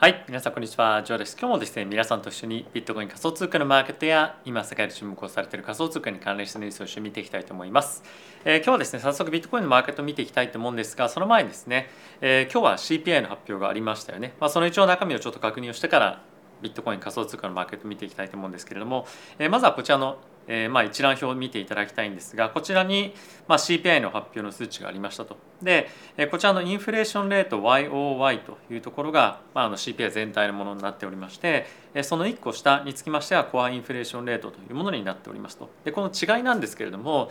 はい、皆さんこんにちは、ジョーです。今日もですね、皆さんと一緒にビットコイン仮想通貨のマーケットや今世界で注目をされている仮想通貨に関連したニュースを一緒に見ていきたいと思います。えー、今日はですね、早速ビットコインのマーケットを見ていきたいと思うんですが、その前にですね、えー、今日は CPI の発表がありましたよね。まあ、その一応中身をちょっと確認をしてからビットコイン仮想通貨のマーケットを見ていきたいと思うんですけれども、えー、まずはこちらのえー、まあ一覧表を見ていただきたいんですがこちらにまあ CPI の発表の数値がありましたと。でこちらのインフレーションレート YOY というところが、まあ、あの CPI 全体のものになっておりましてその1個下につきましてはコアインフレーションレートというものになっておりますと。でこの違いなんですけれども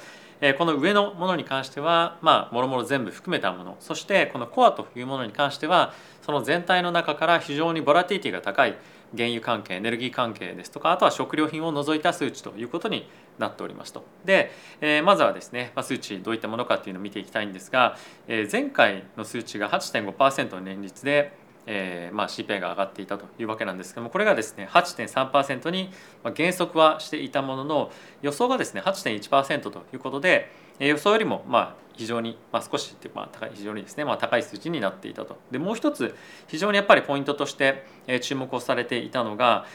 この上のものに関してはまあもろもろ全部含めたものそしてこのコアというものに関してはその全体の中から非常にボラティティが高い原油関係エネルギー関係ですとかあとは食料品を除いた数値ということになっておりますと。で、えー、まずはですね、まあ、数値どういったものかっていうのを見ていきたいんですが、えー、前回の数値が8.5%の年率でえーまあ、CPI が上がっていたというわけなんですけどもこれがですね8.3%に減速はしていたものの予想がですね8.1%ということで予想よりもまあ非常に、まあ、少しまあ高い非常にですね、まあ、高い数値になっていたとでもう一つ非常にやっぱりポイントとして注目をされていたのが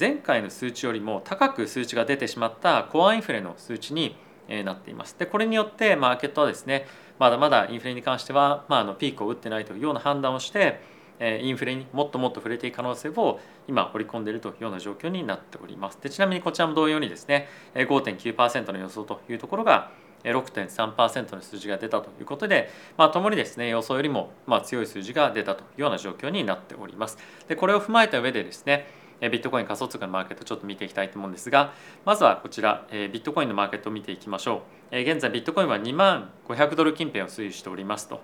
前回の数値よりも高く数値が出てしまったコアインフレの数値になっていますでこれによってマーケットはですねまだまだインフレに関しては、まあ、あのピークを打ってないというような判断をしてインフレにもっともっと触れていく可能性を今織り込んでいるというような状況になっております。でちなみにこちらも同様にですね5.9%の予想というところが6.3%の数字が出たということで、まあ、ともにですね予想よりもまあ強い数字が出たというような状況になっております。でこれを踏まえた上でですねビットコイン仮想通貨のマーケットちょっと見ていきたいと思うんですがまずはこちらビットコインのマーケットを見ていきましょう現在ビットコインは2万500ドル近辺を推移しておりますと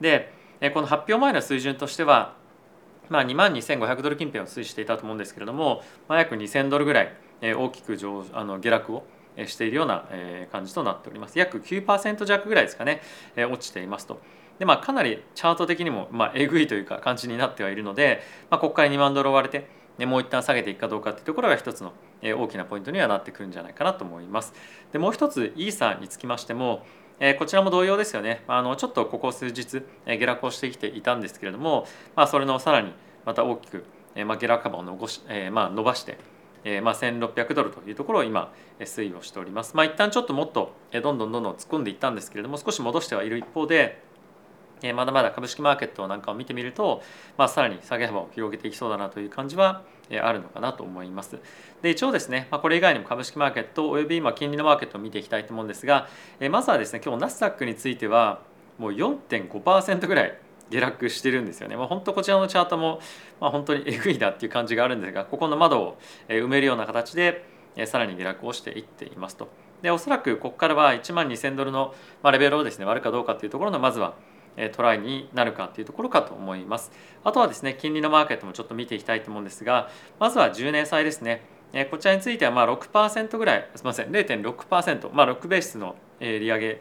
でこの発表前の水準としては、まあ、2万2500ドル近辺を推移していたと思うんですけれども、まあ、約2000ドルぐらい大きく上あの下落をしているような感じとなっております。約9%弱ぐらいですかね、落ちていますと。でまあ、かなりチャート的にも、まあ、えぐいというか感じになってはいるので、まあ、ここから2万ドル割れてねもう一旦下げていくかどうかっていうところが一つの大きなポイントにはなってくるんじゃないかなと思います。でもう一つイーサにつきましてもえこちらも同様ですよねあのちょっとここ数日、え下落をしてきていたんですけれども、まあ、それのさらにまた大きく、えまあ、下落幅を残し、えまあ、伸ばして、えまあ、1600ドルというところを今推移をしております。まあ、一旦ちょっともっとどんどんどんどん突っ込んでいったんですけれども少し戻してはいる一方でえまだまだ株式マーケットなんかを見てみると、まあ、さらに下げ幅を広げていきそうだなという感じはあるのかなと思います。で一応ですね、ま、これ以外にも株式マーケットおよび今金利のマーケットを見ていきたいと思うんですがえまずはですね今日ナスダックについてはもう4.5%ぐらい下落してるんですよね。まあ、本当こちらのチャートも、まあ、本当にえぐいなっていう感じがあるんですがここの窓を埋めるような形でさらに下落をしていっていますと。でおそらくここからは1万2000ドルのレベルをですね割るかどうかっていうところのまずはトライになるかというところかと思います。あとはですね、金利のマーケットもちょっと見ていきたいと思うんですが、まずは10年債ですね。こちらについてはまあ6%ぐらい、すみません、0.6%、まあ、6ベースの利上げ、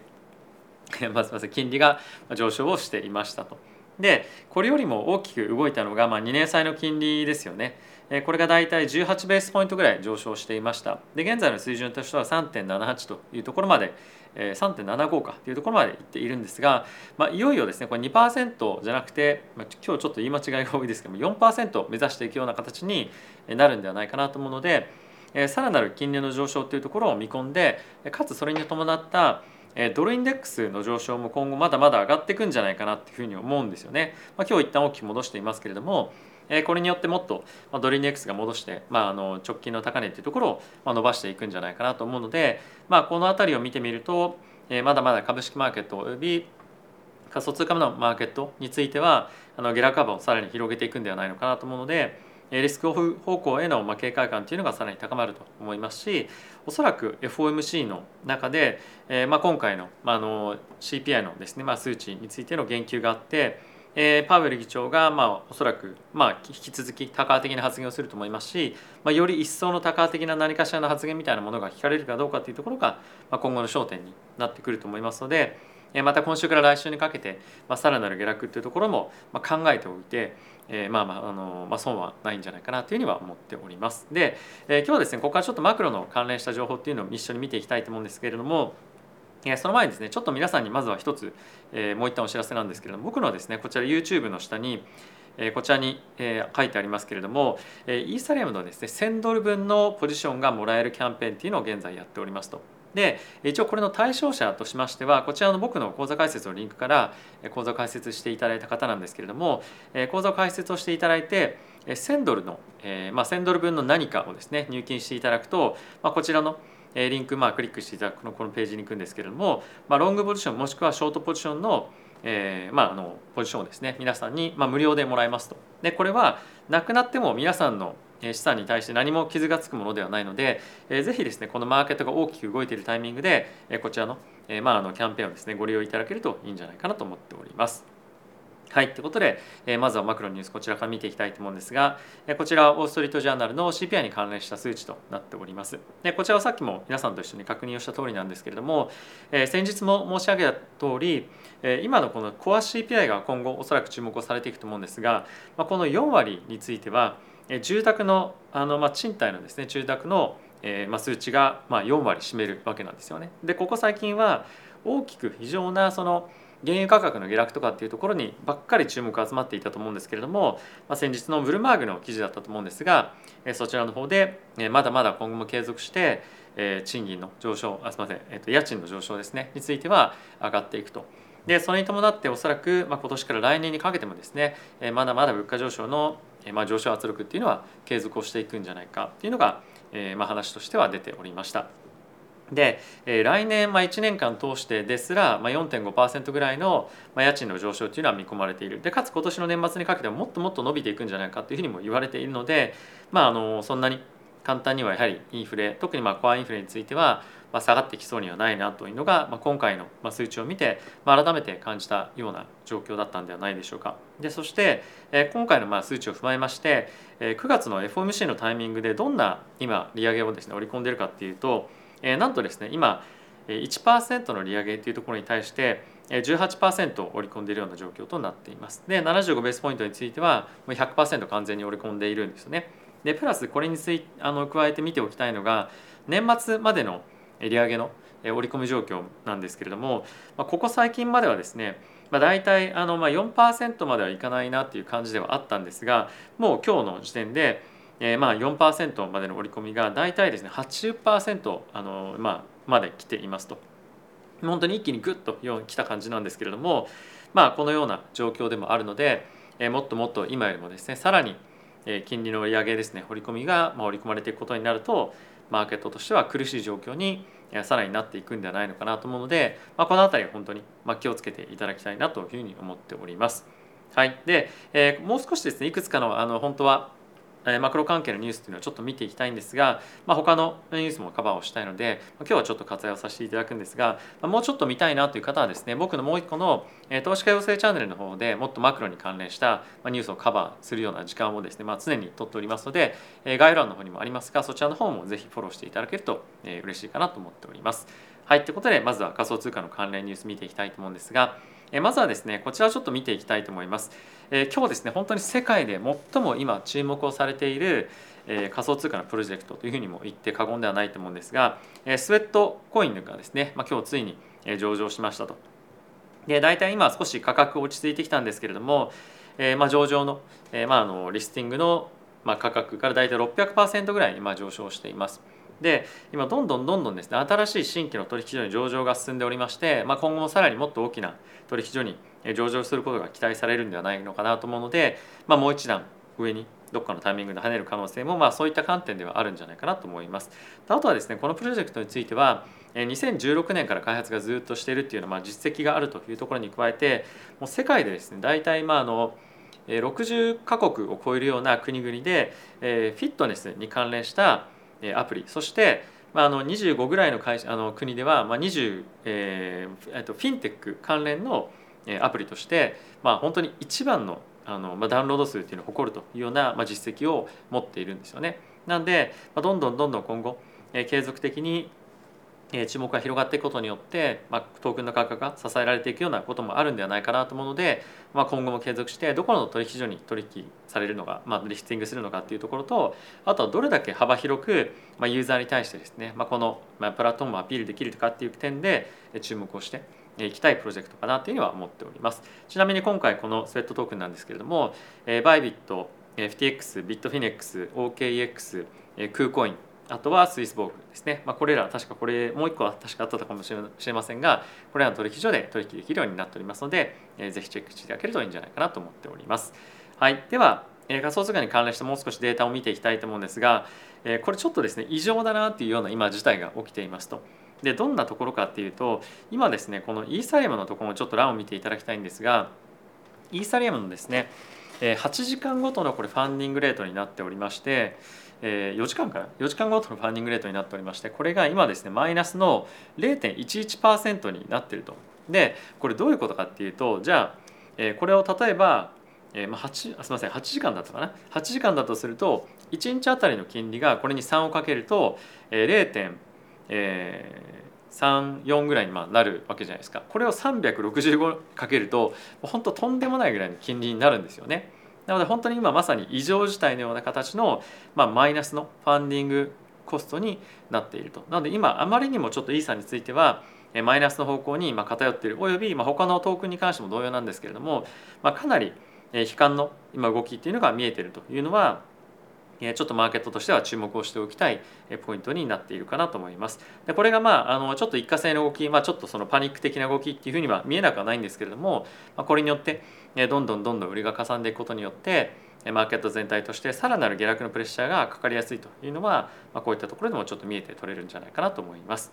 まあ、すみません、金利が上昇をしていましたと。で、これよりも大きく動いたのが、まあ、2年債の金利ですよね。これが大体18ベースポイントぐらい上昇していました。で、現在の水準としては3.78というところまで3.75かというところまでいっているんですが、まあ、いよいよですねこれ2%じゃなくて、まあ、今日ちょっと言い間違いが多いですけども4%目指していくような形になるんではないかなと思うのでさらなる金利の上昇というところを見込んでかつそれに伴ったドルインデックスの上昇も今後まだまだ上がっていくんじゃないかなっていうふうに思うんですよね。まあ、今日一旦大きく戻していますけれどもこれによってもっとドルインデックスが戻して、まあ、あの直近の高値というところを伸ばしていくんじゃないかなと思うので、まあ、この辺りを見てみるとまだまだ株式マーケットおよび仮想通貨のマーケットについてはあの下落幅をさらに広げていくんではないのかなと思うのでリスクオフ方向への警戒感というのがさらに高まると思いますしおそらく FOMC の中で、えま、今回の,、まあ、の CPI のですね、ま、数値についての言及があってえ、パウエル議長が、ま、おそらく、ま、引き続き多価的な発言をすると思いますし、ま、より一層の多価的な何かしらの発言みたいなものが聞かれるかどうかというところが、ま、今後の焦点になってくると思いますので、また今週から来週にかけて、まあ、さらなる下落というところも、考えておいて、えー、まあまああの、まあ、損はないんじゃないかなというふうには思っております。で、えー、今日はですねここからちょっとマクロの関連した情報っていうのを一緒に見ていきたいと思うんですけれどもその前にですねちょっと皆さんにまずは一つ、えー、もう一旦お知らせなんですけれども僕のはですねこちら YouTube の下にこちらに書いてありますけれどもイーサリアムのですね1000ドル分のポジションがもらえるキャンペーンっていうのを現在やっておりますと。で一応これの対象者としましてはこちらの僕の講座解説のリンクから講座解説していただいた方なんですけれども講座解説をしていただいて1000ドルの、まあ、1000ドル分の何かをですね入金していただくと、まあ、こちらのリンクまあクリックしていただくこのこのページに行くんですけれども、まあ、ロングポジションもしくはショートポジションのえーまあ、あのポジションをですね皆さんに、まあ、無料でもらえますと。でこれはなくなっても皆さんの資産に対して何も傷がつくものではないので、えー、ぜひですねこのマーケットが大きく動いているタイミングで、え、こちらの,、えまあ、あのキャンペーンをですねご利用いただけるといいんじゃないかなと思っております。はい、ということで、え、まずはマクロニュースこちらから見ていきたいと思うんですが、え、こちらはオーストリートジャーナルの CPI に関連した数値となっております。でこちらはさっきも皆さんと一緒に確認をした通りなんですけれども、え、先日も申し上げた通り、え、今のこのコア CPI が今後おそらく注目をされていくと思うんですが、ま、この4割については、住宅のあの、まあ、賃貸のですね住宅の、えーまあ、数値が、まあ、4割占めるわけなんですよね。でここ最近は大きく非常なその原油価格の下落とかっていうところにばっかり注目が集まっていたと思うんですけれども、まあ、先日のブルマーグの記事だったと思うんですがそちらの方でまだまだ今後も継続して賃金の上昇あすみません、えっと、家賃の上昇ですねについては上がっていくと。でそれに伴っておそらく、まあ、今年から来年にかけてもですねまだまだ物価上昇の、まあ、上昇圧力っていうのは継続をしていくんじゃないかっていうのが、えーまあ、話としては出ておりました。で、えー、来年、まあ、1年間通してですら、まあ、4.5%ぐらいの、まあ、家賃の上昇というのは見込まれているでかつ今年の年末にかけてももっともっと伸びていくんじゃないかというふうにも言われているので、まあ、あのそんなに簡単にはやはりインフレ特にまあコアインフレについては、まあ、下がってきそうにはないなというのが、まあ、今回の数値を見て、まあ、改めて感じたような状況だったんではないでしょうか。でそして、えー、今回のまあ数値を踏まえまして、えー、9月の FOMC のタイミングでどんな今利上げをですね織り込んでいるかっていうと、えー、なんとですね今1%の利上げというところに対して18%織り込んでいるような状況となっています。で75ベースポイントについては100%完全に織り込んでいるんですよね。でプラスこれについあの加えて見ておきたいのが年末までの利上げの織り込み状況なんですけれどもまここ最近まではですねまあ、大体あのまあ4%まではいかないなっていう感じではあったんですがもう今日の時点でえー、まあ4%までの織り込みが大体ですね80%あの、まあ、まで来ていますと。本当に一気にグッと来た感じなんですけれども、まあ、このような状況でもあるので、えー、もっともっと今よりもですねさらに金利の利上げですね織り込みが織り込まれていくことになるとマーケットとしては苦しい状況にさらになっていくんではないのかなと思うので、まあ、この辺りは本当に気をつけていただきたいなというふうに思っております。はい、で、えー、もう少しですねいくつかのあの本当はマクロ関係のニュースっていうのはちょっと見ていきたいんですが、まあ、他のニュースもカバーをしたいので今日はちょっと割愛をさせていただくんですがまもうちょっと見たいなという方はですね僕のもう一個のえ投資家養成チャンネルの方でもっとマクロに関連したまニュースをカバーするような時間をですね、まあ、常にとっておりますのでえ概要欄の方にもありますがそちらの方もぜひフォローしていただけるとえ嬉しいかなと思っております。はい、ということでまずは仮想通貨の関連ニュース見ていきたいと思うんですがえまずはですねこちらをちょっと見ていきたいと思います。え今日ですね本当に世界で最も今注目をされているえ仮想通貨のプロジェクトというふうにも言って過言ではないと思うんですが、えスウェットコインがですね、まあ、今日ついに上場しましたと。で大体今少し価格落ち着いてきたんですけれども、え、まあ上場の,、え、まああのリスティングのまあ価格から大体600%ぐらいに上昇しています。で今どんどんどんどんですね新しい新規の取引所に上場が進んでおりまして、まあ、今後もさらにもっと大きな取引所に上場することが期待されるんではないのかなと思うので、まあ、もう一段上にどっかのタイミングで跳ねる可能性もまあそういった観点ではあるんじゃないかなと思います。あとはですねこのプロジェクトについては2016年から開発がずっとしているっていうのは実績があるというところに加えてもう世界でですね大体まああの60カ国を超えるような国々でフィットネスに関連したアプリそしてまあ、あの25ぐらいの会社あの国では、まあ20えー、えっとフィンテック関連のアプリとして、まあ、本当に一番のあの、まあ、ダウンロード数っていうのを誇るというような、まあ、実績を持っているんですよね。なんで、まあ、どんどんどんどん今後、えー、継続的に注目が広がっていくことによって、まあ、トークンの価格が支えられていくようなこともあるんではないかなと思うので、まあ、今後も継続してどこの取引所に取引されるのか、まあ、リスティングするのかっていうところとあとはどれだけ幅広く、まあ、ユーザーに対してですね、まあ、この、まあ、プラットフォームをアピールできるかっていう点で注目をしていきたいプロジェクトかなというには思っております。ちなみに今回このスウェットトークンなんですけれどもえバイビット FTX ビットフィネックス OKEX クーコインあとはスイスボーグですね、まあ、これら確かこれもう一個は確かあったかもしれませんがこれらの取引所で取引できるようになっておりますので、えー、ぜひチェックしていただけるといいんじゃないかなと思っております。はい、では、えー、仮想通貨に関連してもう少しデータを見ていきたいと思うんですが、えー、これちょっとですね異常だなっていうような今事態が起きていますと。でどんなところかっていうと今ですねこのイーサリアムのところもちょっと欄を見ていただきたいんですがイーサリアムのですね8時間ごとのこれファンディングレートになっておりましてえ4時間から4時間ごとのファンディングレートになっておりましてこれが今ですねマイナスの0.11%になっていると。でこれどういうことかっていうとじゃあこれを例えばえー、まあ、8すみません8時間だったかな？8時間だとすると1日あたりの金利がこれに3をかけると、えー、0.34ぐらいにまあなるわけじゃないですかこれを365かけると本当とんでもないぐらいの金利になるんですよね。なので本当に今まさに異常事態のような形の、まあ、マイナスのファンディングコストになっていると。なので今あまりにもちょっとイーサについてはマイナスの方向に偏っているおよび他のトークンに関しても同様なんですけれども、まあ、かなり悲観の今動きっていうのが見えているというのはちょっとマーケットとしては注目をしておきたいポイントになっているかなと思います。でこれがまああのちょっと一過性の動き、まあ、ちょっとそのパニック的な動きっていうふうには見えなくはないんですけれども、まあ、これによってどんどんどんどん売りがかさんでいくことによってマーケット全体としてさらなる下落のプレッシャーがかかりやすいというのは、まあ、こういったところでもちょっと見えて取れるんじゃないかなと思います。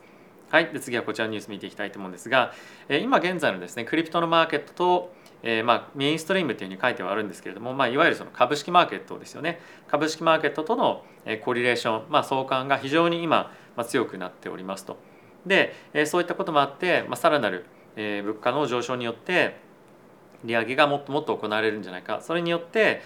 はい、で次はこちらのニュース見ていきたいと思うんですが今現在のですねクリプトのマーケットとえー、まあメインストリームというふうに書いてはあるんですけれども、まあ、いわゆるその株式マーケットですよね株式マーケットとのコリレーション、まあ、相関が非常に今ま強くなっておりますと。でそういったこともあって、まあ、さらなる物価の上昇によって利上げがもっともっと行われるんじゃないかそれによって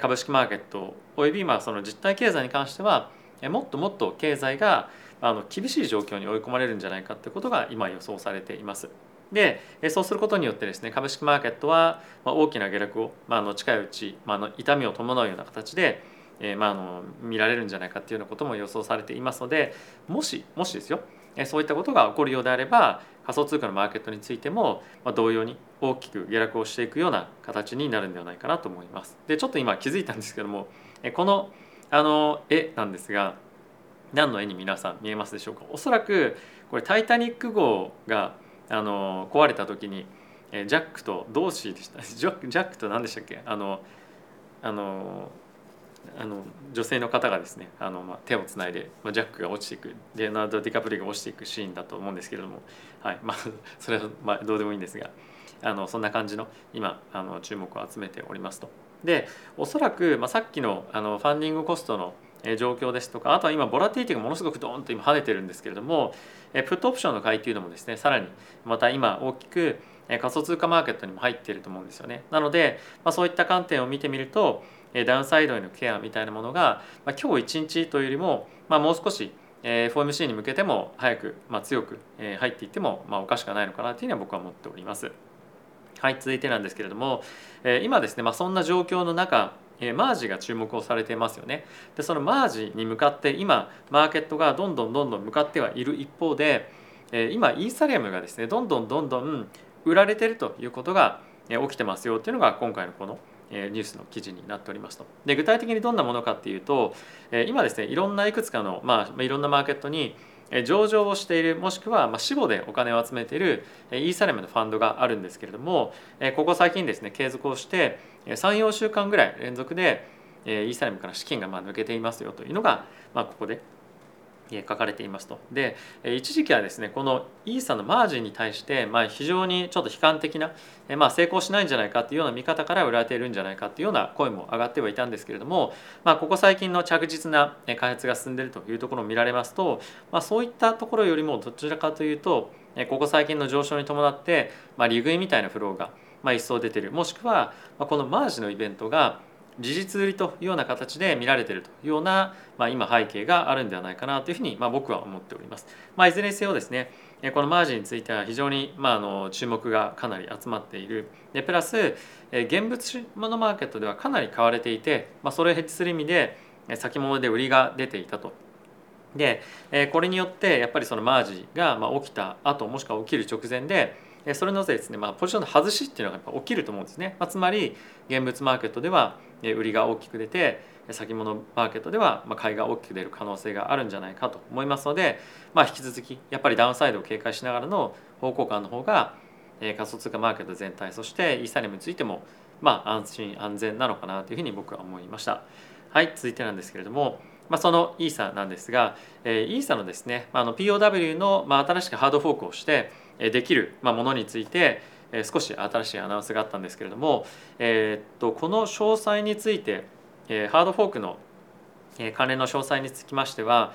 株式マーケットおよびまあその実体経済に関してはもっともっと経済があの厳しい状況に追い込まれるんじゃないかということが今予想されています。でそうすることによってですね株式マーケットは大きな下落を、まあ、の近いうち、まあ、の痛みを伴うような形で、え、ま、あの見られるんじゃないかっていうようなことも予想されていますのでもしもしですよそういったことが起こるようであれば仮想通貨のマーケットについても同様に大きく下落をしていくような形になるんではないかなと思います。でちょっと今気づいたんですけどもこのあの絵なんですが何の絵に皆さん見えますでしょうか？おそらくこれ「タイタニック号」があの壊れた時にジャックと同志でした。ジャックと何でしたっけ？あのあのあの女性の方がですねあの、まあ、手をつないで、まあ、ジャックが落ちていくレオナルド・ディカプリが落ちていくシーンだと思うんですけれども、はいまあ、それはまあどうでもいいんですがあのそんな感じの今あの注目を集めておりますと。でおそらく、まあ、さっきのあのファンディングコストの状況ですとかあとは今ボラティリティがものすごくドーンと今跳ねてるんですけれどもプットオプションの買いっていうのもですねさらにまた今大きく仮想通貨マーケットにも入っていると思うんですよね。なので、まあ、そういった観点を見てみるとダウンサイドへのケアみたいなものが、まあ、今日一日というよりも、まあ、もう少し FOMC に向けても早く、まあ、強く入っていっても、まあ、おかしくないのかなというふうには僕は思っております。はい、続いてなんですけれども今ですね、まあ、そんな状況の中マージが注目をされていますよね。でそのマージに向かって今マーケットがどんどんどんどん向かってはいる一方で今イーサリアムがですねどんどんどんどん売られてるということが起きてますよっていうのが今回のこのニュースの記事になっておりますと。で具体的にどんなものかっていうと今ですねいろんないくつかの、まあ、いろんなマーケットに上場をしているもしくはま死母でお金を集めているイーサリアムのファンドがあるんですけれどもここ最近ですね継続をして34週間ぐらい連続でイーサリアムから資金がま抜けていますよというのが、まあ、ここで書かれていますと。で一時期はですねこのイーサのマージンに対して、まあ、非常にちょっと悲観的な、まあ、成功しないんじゃないかっていうような見方から売られているんじゃないかっていうような声も上がってはいたんですけれども、まあ、ここ最近の着実な開発が進んでいるというところを見られますと、まあ、そういったところよりもどちらかというとここ最近の上昇に伴って、まあ、利食いみたいなフローがまあ、一層出てるもしくはこのマージのイベントが事実売りというような形で見られているというような、まあ、今背景があるんではないかなというふうに、まあ、僕は思っております。まあ、いずれにせよですねこのマージンについては非常に、まあ、あの注目がかなり集まっているでプラス現物のマーケットではかなり買われていて、まあ、それをヘッジする意味で先物で売りが出ていたとでこれによってやっぱりそのマージが起きた後もしくは起きる直前でそれのですね、まあ、ポジションの外しっていうのがやっぱ起きると思うんですね、まあ、つまり現物マーケットでは売りが大きく出て先物マーケットでは買いが大きく出る可能性があるんじゃないかと思いますので、まあ、引き続きやっぱりダウンサイドを警戒しながらの方向感の方が仮想通貨マーケット全体そしてイーサリアムについてもまあ安心安全なのかなというふうに僕は思いました。はい続いてなんですけれどもまあ、そのイーサなんですが、えー、イーサのですね、まあ、の POW の、まあ、新しくハードフォークをしてできる、ものについて少し新しいアナウンスがあったんですけれども、え、っとこの詳細について、ハードフォークの関連の詳細につきましては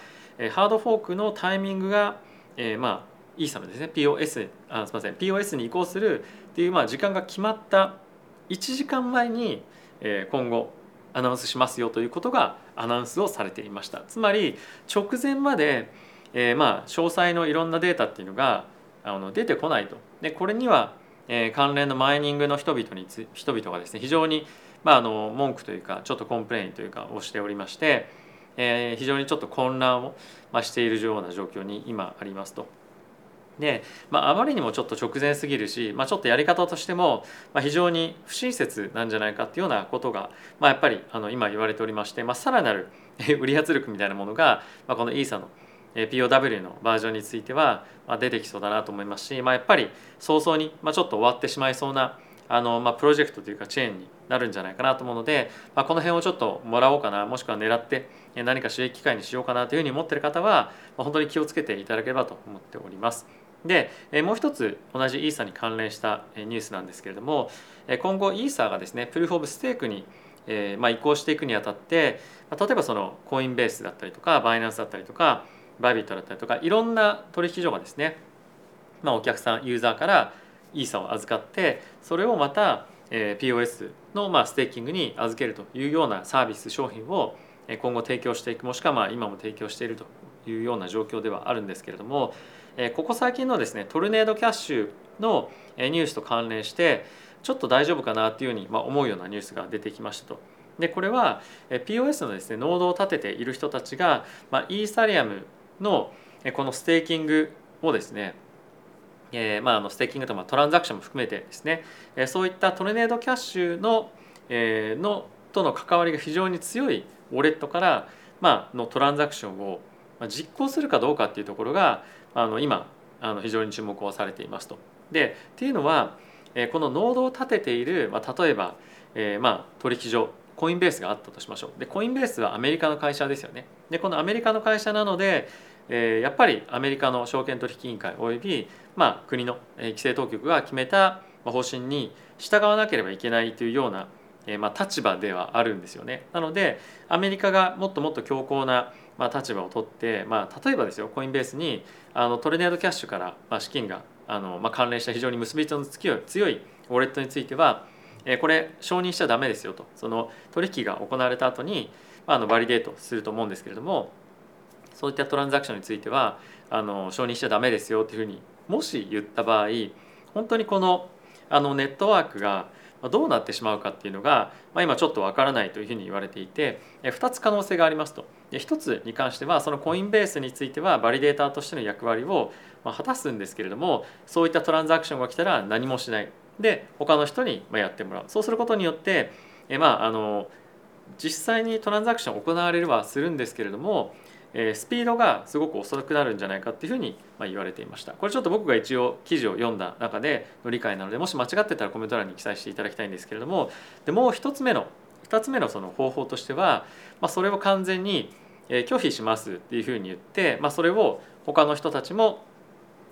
ハードフォークのタイミングが、え、まあイーサのですね。POS あすみません。POS に移行するっていう、まあ、時間が決まった1時間前に、今後アナウンスしますよということがアナウンスをされていました。つまり直前まで、え、まあ詳細のいろんなデータっていうのがあの出てこないとでこれには、えー、関連のマイニングの人々につ人々がですね非常に、まあ、あの文句というかちょっと complain というかをしておりまして、えー、非常にちょっと混乱を、まあ、しているような状況に今ありますと。で、まあ、あまりにもちょっと直前すぎるし、まあ、ちょっとやり方としても、まあ、非常に不親切なんじゃないかっていうようなことが、まあ、やっぱりあの今言われておりまして、まあ、さらなる 売り圧力みたいなものが、まあ、このイーサの POW のバージョンについては出てきそうだなと思いますし、まあ、やっぱり早々にちょっと終わってしまいそうなあの、まあ、プロジェクトというかチェーンになるんじゃないかなと思うので、まあ、この辺をちょっともらおうかなもしくは狙って何か収益機会にしようかなというふうに思っている方は本当に気をつけていただければと思っております。でもう一つ同じイーサに関連したニュースなんですけれども今後イーサがですねプルーフ・オブ・ステークに移行していくにあたって例えばそのコインベースだったりとかバイナンスだったりとかバビットだったりとかいろんな取引所がですね、まあ、お客さんユーザーからイーサを預かってそれをまた POS のまあステーキングに預けるというようなサービス商品を今後提供していくもしくはまあ今も提供しているというような状況ではあるんですけれどもここ最近のですねトルネードキャッシュのニュースと関連してちょっと大丈夫かなっていうふうに思うようなニュースが出てきましたと。でこれは POS のですねノードを立てている人たちが、まあ、イーサリアムのこのステーキングをですねえーまあ、あのステーキングとかトランザクションも含めてですね、えー、そういったトルネードキャッシュの,、えー、のとの関わりが非常に強いウォレットから、まあのトランザクションを実行するかどうかっていうところがあの今あの非常に注目をされていますと。でっていうのはえこのノードを立てている、まあ、例えば、えー、まあ取引所コインベースがあったとしましょう。でコインベースはアメリカの会社ですよね。でこのアメリカの会社なので、え、やっぱりアメリカの証券取引委員会および、まあ、国の規制当局が決めた方針に従わなければいけないというような、え、まあ、立場ではあるんですよね。なのでアメリカがもっともっと強硬なまあ、立場を取って、まあ、例えばですよコインベースにあのトレネードキャッシュから、まあ、資金があの、まあ、関連した非常に結びつきの強いウォレットについては、え、これ承認しちゃダメですよとその取引が行われた後に、まあ、あの validate すると思うんですけれどもそういったトランザクションについてはあの承認しちゃダメですよというふうにもし言った場合本当にこのあのネットワークがどうなってしまうかっていうのが、まあ、今ちょっとわからないというふうに言われていて2つ可能性がありますと。1つに関してはそのコインベースについては validator としての役割を果たすんですけれどもそういったトランザクションが来たら何もしないで他の人にやってもらうそうすることによってえまああの実際にトランザクション行われるはするんですけれどもスピードがすごく遅くなるんじゃないかっていうふうに言われていました。これちょっと僕が一応記事を読んだ中での理解なのでもし間違ってたらコメント欄に記載していただきたいんですけれどもでもう一つ目の2つ目のその方法としては、まあ、それを完全に拒否しますっていうふうに言って、まあ、それを他の人たちも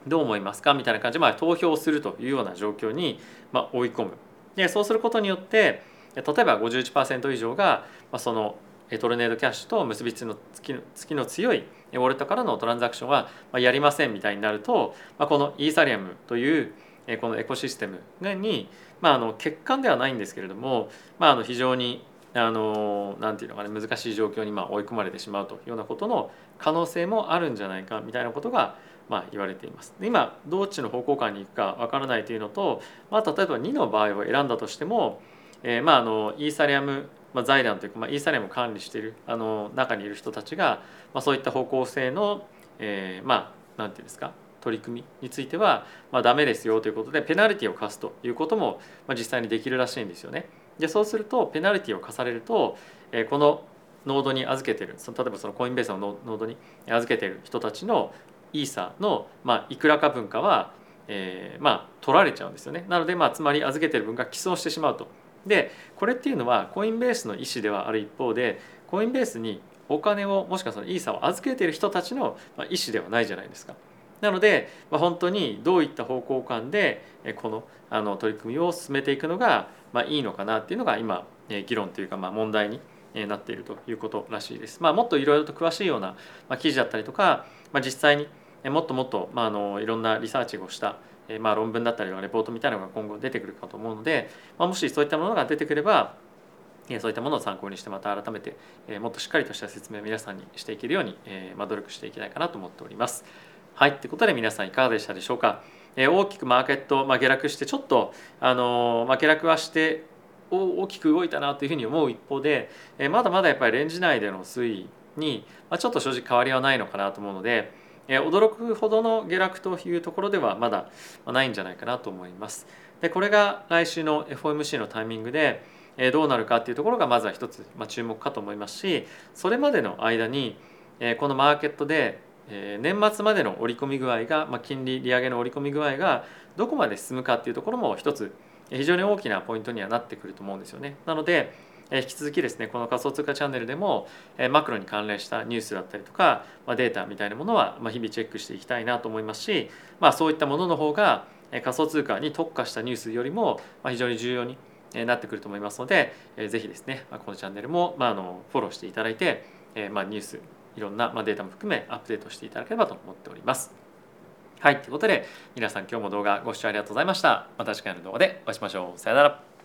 どう思いますか？みたいな感じで、まあ、投票するというような状況に、ま、追い込む。でそうすることによって例えば51%以上が、まあ、そのトルネードキャッシュと結びつきのつきの強いウォレットからのトランザクションはやりませんみたいになるとこのイーサリアムというこのエコシステムに、まあ、あの欠陥ではないんですけれども、まあ、あの非常にあのなんていうのかね難しい状況にま追い込まれてしまうというようなことの可能性もあるんじゃないかみたいなことがまあ言われています。今どっちの方向感に行くかわからないというのと、まあ、例えば2の場合を選んだとしても、えー、まああのイーサリアムまあ、財団というか、まあ、イーサリアムを管理しているあの中にいる人たちが、まあ、そういった方向性の、えー、まあなんていうんですか取り組みについては、まあ、ダメですよということでペナルティを課すということも、まあ、実際にできるらしいんですよね。でそうするとペナルティを課されると、えー、このノードに預けてるその例えばそのコインベースのノードに預けてる人たちのイーサの、まあ、いくらか分かは、えー、まあ取られちゃうんですよね。なので、まあ、つまり預けてる分が寄贈してしまうと。でこれっていうのはコインベースの意思ではある一方でコインベースにお金をもしくはそのイーサを預けている人たちの意思ではないじゃないですか。なので、まあ、本当にどういった方向感でこのあの取り組みを進めていくのが、まあ、いいのかなっていうのが今議論というかまあ問題になっているということらしいです。まあ、もっといろいろと詳しいような記事だったりとか、まあ、実際にもっともっと、まあ、あのいろんなリサーチをした、えまあ、論文だったりのレポートみたいなのが今後出てくるかと思うので、まあ、もしそういったものが出てくればそういったものを参考にしてまた改めてもっとしっかりとした説明を皆さんにしていけるようにまあ努力していきたいかなと思っております。はいということで皆さんいかがでしたでしょうか？大きくマーケット、まあ、下落してちょっとあの、まあ、下落はして大きく動いたなというふうに思う一方でまだまだやっぱりレンジ内での推移にまあちょっと正直変わりはないのかなと思うのでえ驚くほどの下落というところではまだないんじゃないかなと思います。でこれが来週の FOMC のタイミングでどうなるかっていうところがまずは一つ注目かと思いますしそれまでの間にこのマーケットで年末までの織り込み具合が、ま、金利利上げの織り込み具合がどこまで進むかっていうところも一つ非常に大きなポイントにはなってくると思うんですよね。なので引き続きですねこの仮想通貨チャンネルでもマクロに関連したニュースだったりとかデータみたいなものは日々チェックしていきたいなと思いますし、まあ、そういったものの方が仮想通貨に特化したニュースよりも非常に重要になってくると思いますのでぜひですねこのチャンネルもフォローしていただいてニュースいろんなデータも含めアップデートしていただければと思っております。はい、ということで皆さん今日も動画ご視聴ありがとうございました。また次回の動画でお会いしましょう。さよなら。